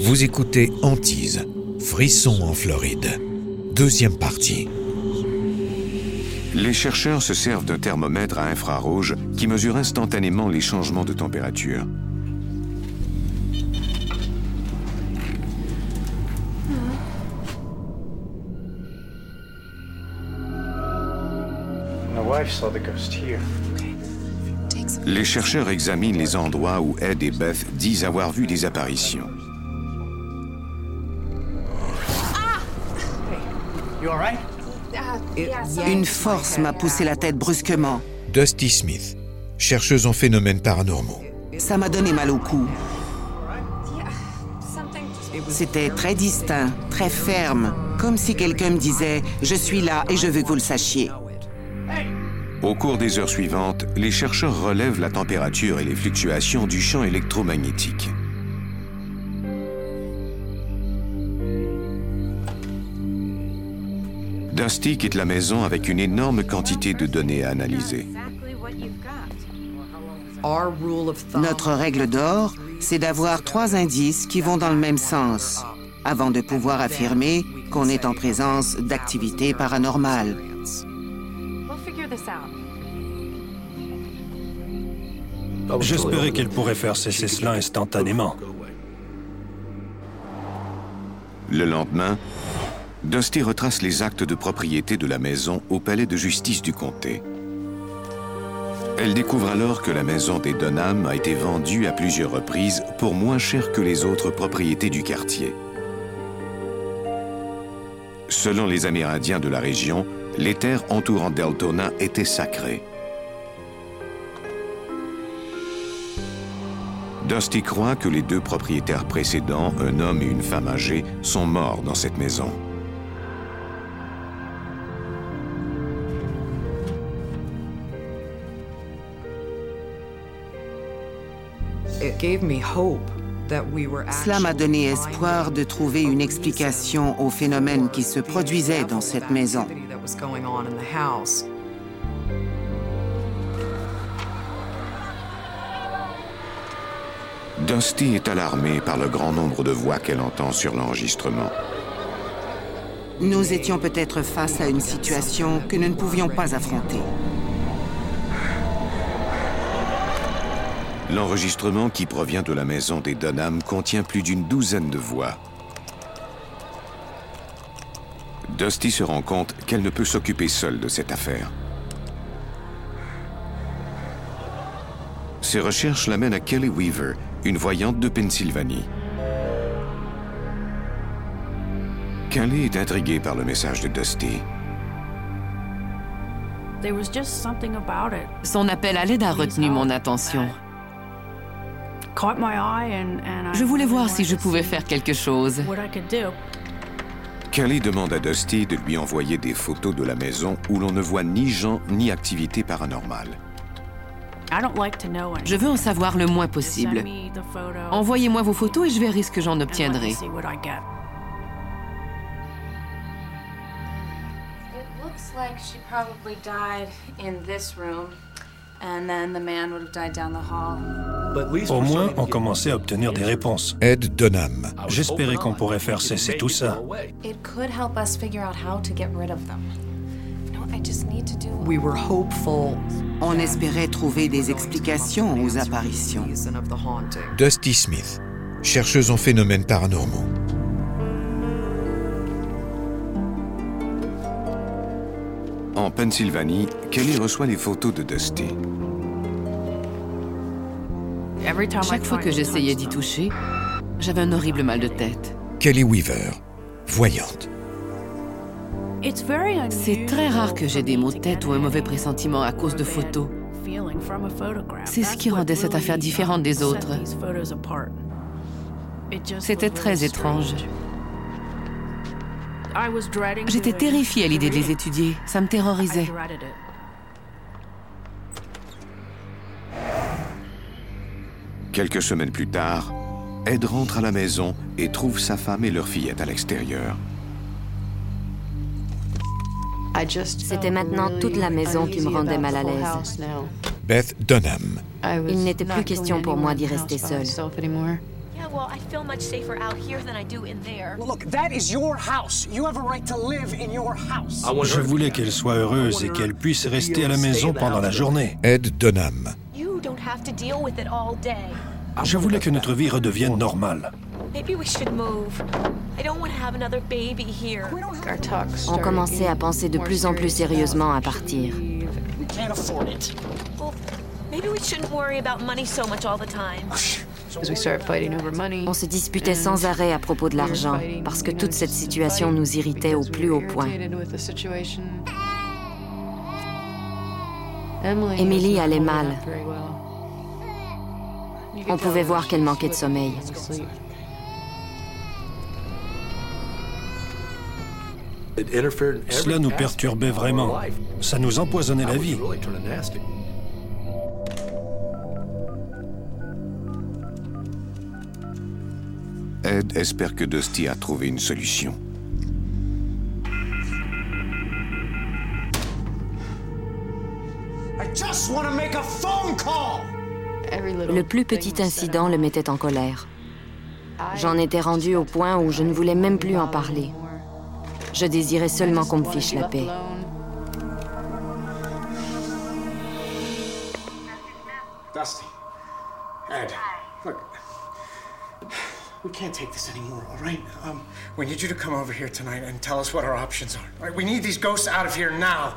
Vous écoutez Antise, Frisson en Floride. Deuxième partie. Les chercheurs se servent d'un thermomètre à infrarouge qui mesure instantanément les changements de température. Les chercheurs examinent les endroits où Ed et Beth disent avoir vu des apparitions. Une force m'a poussé la tête brusquement. Dusty Smith, chercheuse en phénomènes paranormaux. Ça m'a donné mal au cou. C'était très distinct, très ferme, comme si quelqu'un me disait ⁇ Je suis là et je veux que vous le sachiez ⁇ Au cours des heures suivantes, les chercheurs relèvent la température et les fluctuations du champ électromagnétique. Dusty quitte la maison avec une énorme quantité de données à analyser. Notre règle d'or, c'est d'avoir trois indices qui vont dans le même sens, avant de pouvoir affirmer qu'on est en présence d'activités paranormales. J'espérais qu'elle pourrait faire cesser cela instantanément. Le lendemain, Dusty retrace les actes de propriété de la maison au palais de justice du comté. Elle découvre alors que la maison des Dunham a été vendue à plusieurs reprises pour moins cher que les autres propriétés du quartier. Selon les Amérindiens de la région, les terres entourant Deltona étaient sacrées. Dusty croit que les deux propriétaires précédents, un homme et une femme âgée, sont morts dans cette maison. Cela m'a donné espoir de trouver une explication au phénomène qui se produisait dans cette maison. Dusty est alarmée par le grand nombre de voix qu'elle entend sur l'enregistrement. Nous étions peut-être face à une situation que nous ne pouvions pas affronter. L'enregistrement qui provient de la maison des Dunham contient plus d'une douzaine de voix. Dusty se rend compte qu'elle ne peut s'occuper seule de cette affaire. Ses recherches l'amènent à Kelly Weaver, une voyante de Pennsylvanie. Kelly est intriguée par le message de Dusty. Son appel à l'aide a retenu mon attention. Je voulais voir si je pouvais faire quelque chose. Kelly demande à Dusty de lui envoyer des photos de la maison où l'on ne voit ni gens ni activités paranormales. Je veux en savoir le moins possible. Envoyez-moi vos photos et je verrai ce que j'en obtiendrai. like she probably died in this room, and then the man would have died down the hall. Au moins, on commençait à obtenir des réponses. Ed Dunham. J'espérais qu'on pourrait faire cesser tout ça. On espérait trouver des explications aux apparitions. Dusty Smith, chercheuse en phénomènes paranormaux. En Pennsylvanie, Kelly reçoit les photos de Dusty. Chaque fois que j'essayais d'y toucher, j'avais un horrible mal de tête. Kelly Weaver, voyante. C'est très rare que j'ai des maux de tête ou un mauvais pressentiment à cause de photos. C'est ce qui rendait cette affaire différente des autres. C'était très étrange. J'étais terrifiée à l'idée de les étudier. Ça me terrorisait. Quelques semaines plus tard, Ed rentre à la maison et trouve sa femme et leur fillette à l'extérieur. C'était maintenant toute la maison qui me rendait mal à l'aise. Beth Dunham. Il n'était plus question pour moi d'y rester seule. Yeah, well, I feel much safer out here than I do in there. Look, that is your house. You have a right to live in your house. Je voulais qu'elle soit heureuse et qu'elle puisse rester à la maison pendant la journée. Ed Dunham. You don't have to deal with it all day. Je voulais que notre vie redevienne normale. Maybe we should move. I don't want to have another baby here. On commençait à penser de plus en plus sérieusement à partir. We can't afford it. Well, maybe we shouldn't worry about money so much all the time. On se disputait sans arrêt à propos de l'argent, parce que toute cette situation nous irritait au plus haut point. Emily allait mal. On pouvait voir qu'elle manquait de sommeil. Cela nous perturbait vraiment. Ça nous empoisonnait la vie. Ed espère que Dusty a trouvé une solution. Le plus petit incident le mettait en colère. J'en étais rendu au point où je ne voulais même plus en parler. Je désirais seulement qu'on me fiche la paix. Dusty. Ed. Look. We can't take this anymore, all right? Um, we need you to come over here tonight and tell us what our options are. Right, we need these ghosts out of here now.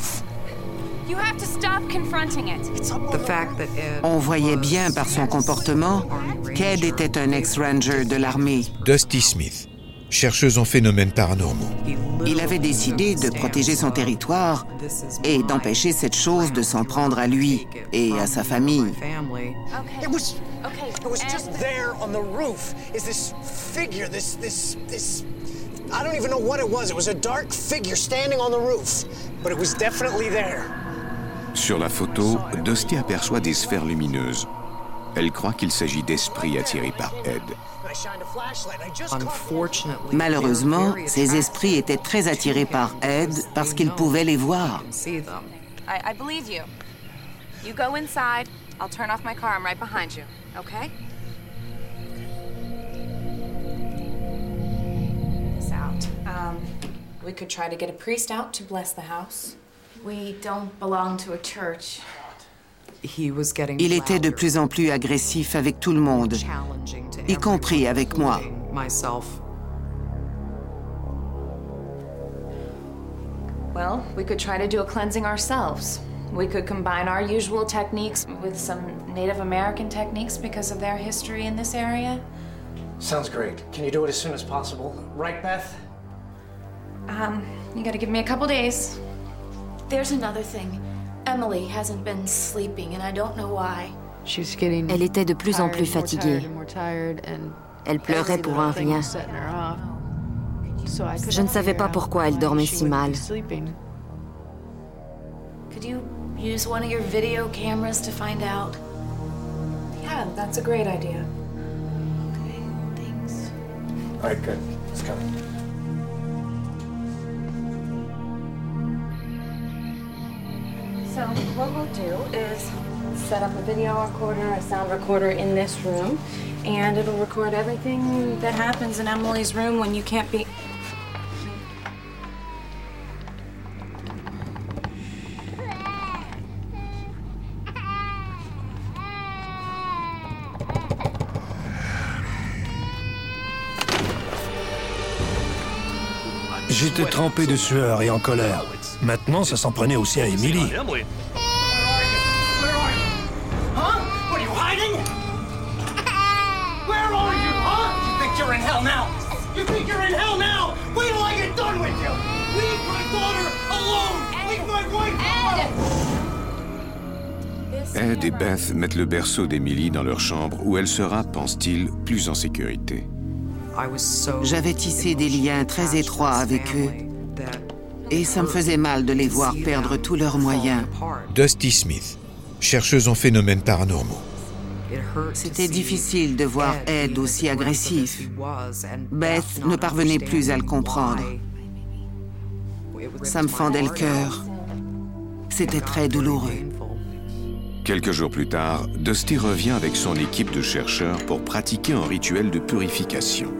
The roof. On voyait bien par son comportement qu'Ed était un ex-ranger de l'armée. Dusty Smith, chercheuse en phénomènes paranormaux. Il avait décidé de protéger son territoire et d'empêcher cette chose de s'en prendre à lui et à sa famille. I don't even know what it was. It was a dark figure standing on the roof, but it was definitely there. Sur la photo, Dusty aperçoit des sphères lumineuses. Elle croit qu'il s'agit d'esprits attirés par Ed. Malheureusement, ces esprits étaient très attirés par Ed parce qu'ils pouvaient les voir. I, I believe you. You go inside. I'll turn off my car. I'm right behind you. Okay? This out. Um, we could try to get a priest out to bless the house. We don't belong to a church. He was getting. Il était de plus en plus agressif avec tout le monde, y compris avec moi. Well, we could try to do a cleansing ourselves. We could combine our usual techniques with some Native American techniques because of their history in this area. Sounds great. Can you do it as soon as possible? Right, Beth? Um, you gotta give me a couple days. There's another thing. Emily hasn't been sleeping, and I don't know why. Elle était de plus en plus fatiguée. Elle pleurait pour un rien. Je ne savais pas pourquoi elle dormait si mal. Could you use one of your video cameras to find out? Yeah, that's a great idea. All right, good. It's coming. So what we'll do is set up a video recorder, a sound recorder in this room, and it'll record everything that happens in Emily's room when you can't be. J'étais trempé de sueur et en colère. Maintenant, ça s'en prenait aussi à Emily. Ed et Beth mettent le berceau d'Emily dans leur chambre où elle sera, pense-t-il, plus en sécurité. J'avais tissé des liens très étroits avec eux et ça me faisait mal de les voir perdre tous leurs moyens. Dusty Smith, chercheuse en phénomènes paranormaux. C'était difficile de voir Ed aussi agressif. Beth ne parvenait plus à le comprendre. Ça me fendait le cœur. C'était très douloureux. Quelques jours plus tard, Dusty revient avec son équipe de chercheurs pour pratiquer un rituel de purification.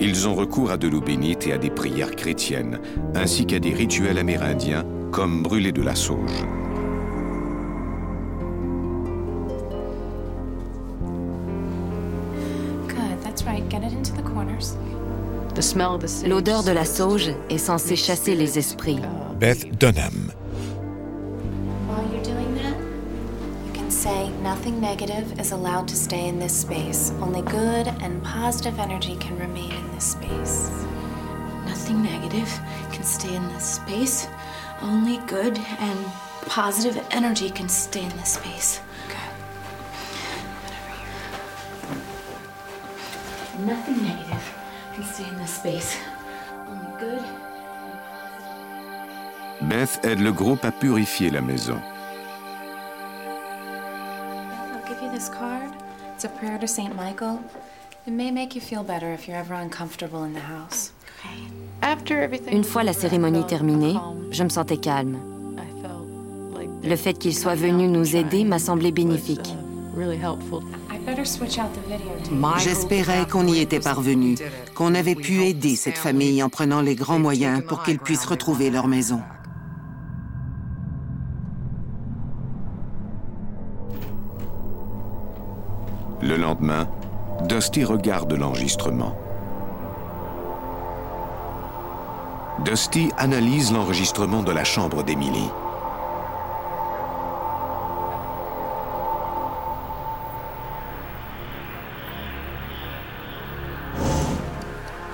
Ils ont recours à de l'eau bénite et à des prières chrétiennes, ainsi qu'à des rituels amérindiens, comme brûler de la sauge. L'odeur de la sauge est censée chasser les esprits. Beth Dunham. Nothing negative is allowed to stay in this space. Only good and positive energy can remain in this space. Nothing negative can stay in this space. Only good and positive energy can stay in this space. Good. Nothing negative can stay in this space. Only good. Beth aide le groupe à purifier la maison. Card. It's a prayer to St. Michael. It may make you feel better if you're ever uncomfortable in the house. Une fois la cérémonie terminée, je me sentais calme. Le fait qu'il soit venu nous aider m'a semblé bénéfique. The video. J'espérais qu'on y était parvenu, qu'on avait pu aider cette famille en prenant les grands moyens pour qu'ils puissent retrouver leur maison. Le lendemain, Dusty regarde l'enregistrement. Dusty analyse l'enregistrement de la chambre d'Emily.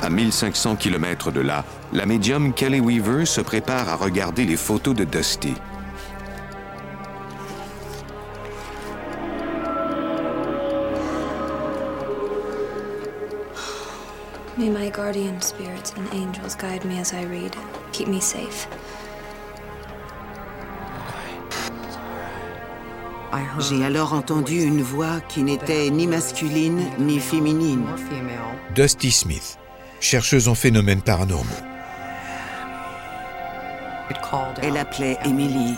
À 1500 km de là, la médium Kelly Weaver se prépare à regarder les photos de Dusty. Guardian spirits and angels guide me as I read. Keep me safe. J'ai alors entendu une voix qui n'était ni masculine ni féminine. Dusty Smith, chercheuse en phénomènes paranormaux. Elle appelait Emily.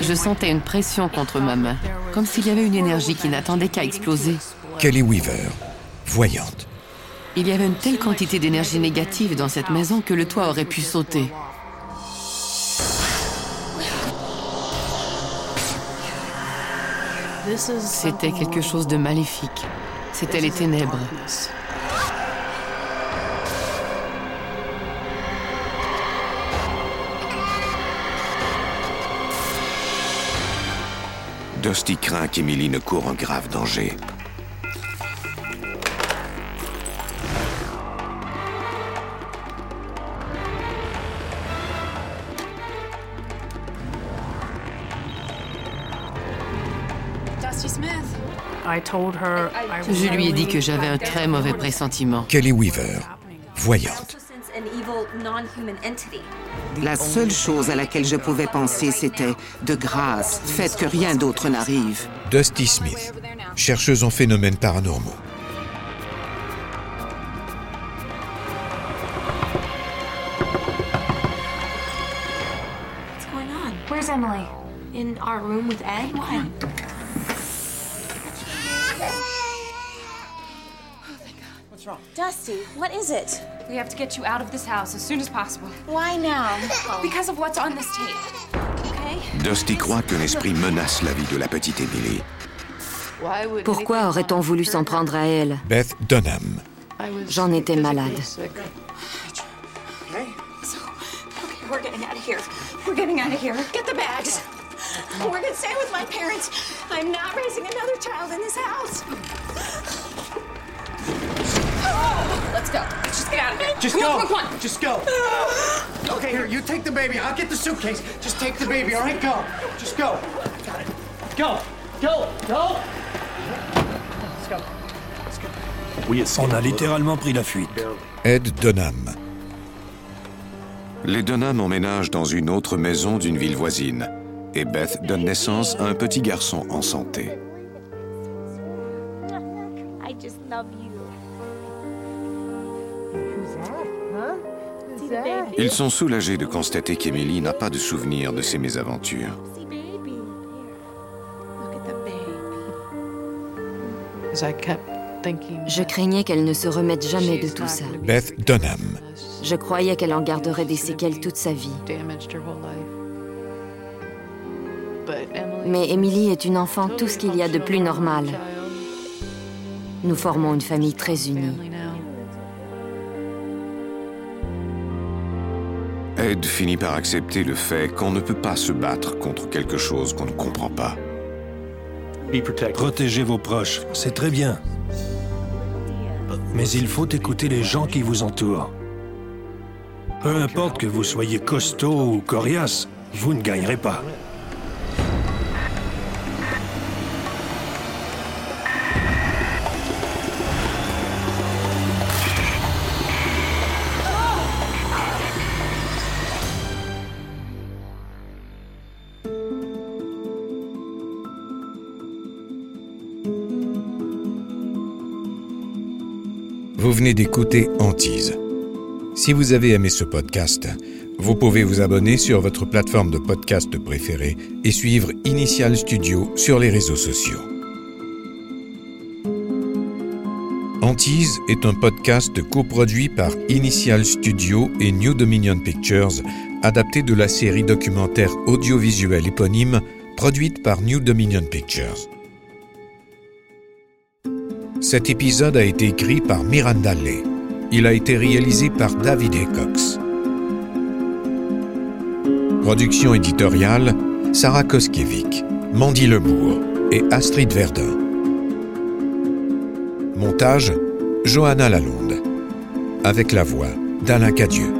Je sentais une pression contre ma main, comme s'il y avait une énergie qui n'attendait qu'à exploser. Kelly Weaver, voyante. Il y avait une telle quantité d'énergie négative dans cette maison que le toit aurait pu sauter. C'était quelque chose de maléfique. C'était les ténèbres. Dusty craint qu'Emily ne court un grave danger. Dusty Smith. Je lui ai dit que j'avais un très mauvais pressentiment. Kelly Weaver, voyante. La seule chose à laquelle je pouvais penser, c'était de grâce, faites que rien d'autre n'arrive. Dusty Smith, chercheuse en phénomènes paranormaux. What's going on? Where's Emily? In our room with Ed? Why? Wrong? Dusty, what is it? We have to get you out of this house as soon as possible. Why now? Because of what's on this tape. Okay? Dusty croit qu'un esprit menace la vie de la petite Emily. Pourquoi aurait-on voulu s'en prendre à elle? Beth Dunham. J'en étais malade. Okay, we're getting out of here. We're getting out of here. Get the bags. We're gonna stay with my parents. I'm not raising another child in this house. Get out of here. Just go. On. Just go. Okay, here, you take the baby. I'll get the suitcase. Just take the baby, all right? Go. Just go. Got it. Go. Go. Go. Let's go. On a littéralement pris la fuite. Ed Dunham. Les Dunham emménagent dans une autre maison d'une ville voisine et Beth donne naissance à un petit garçon en santé. I just love you. Ils sont soulagés de constater qu'Emily n'a pas de souvenir de ses mésaventures. Je craignais qu'elle ne se remette jamais de tout ça. Beth Dunham. Je croyais qu'elle en garderait des séquelles toute sa vie. Mais Emily est une enfant tout ce qu'il y a de plus normal. Nous formons une famille très unie. Ed finit par accepter le fait qu'on ne peut pas se battre contre quelque chose qu'on ne comprend pas. Protégez vos proches, c'est très bien. Mais il faut écouter les gens qui vous entourent. Peu importe que vous soyez costaud ou coriace, vous ne gagnerez pas. Vous venez d'écouter Antise. Si vous avez aimé ce podcast, vous pouvez vous abonner sur votre plateforme de podcast préférée et suivre Initial Studio sur les réseaux sociaux. Antise est un podcast coproduit par Initial Studio et New Dominion Pictures, adapté de la série documentaire audiovisuelle éponyme produite par New Dominion Pictures. Cet épisode a été écrit par Miranda Lay. Il a été réalisé par David A. Production éditoriale Sarah Koskiewicz, Mandy Lebourg et Astrid Verdun. Montage Johanna Lalonde. Avec la voix d'Alain Cadieux.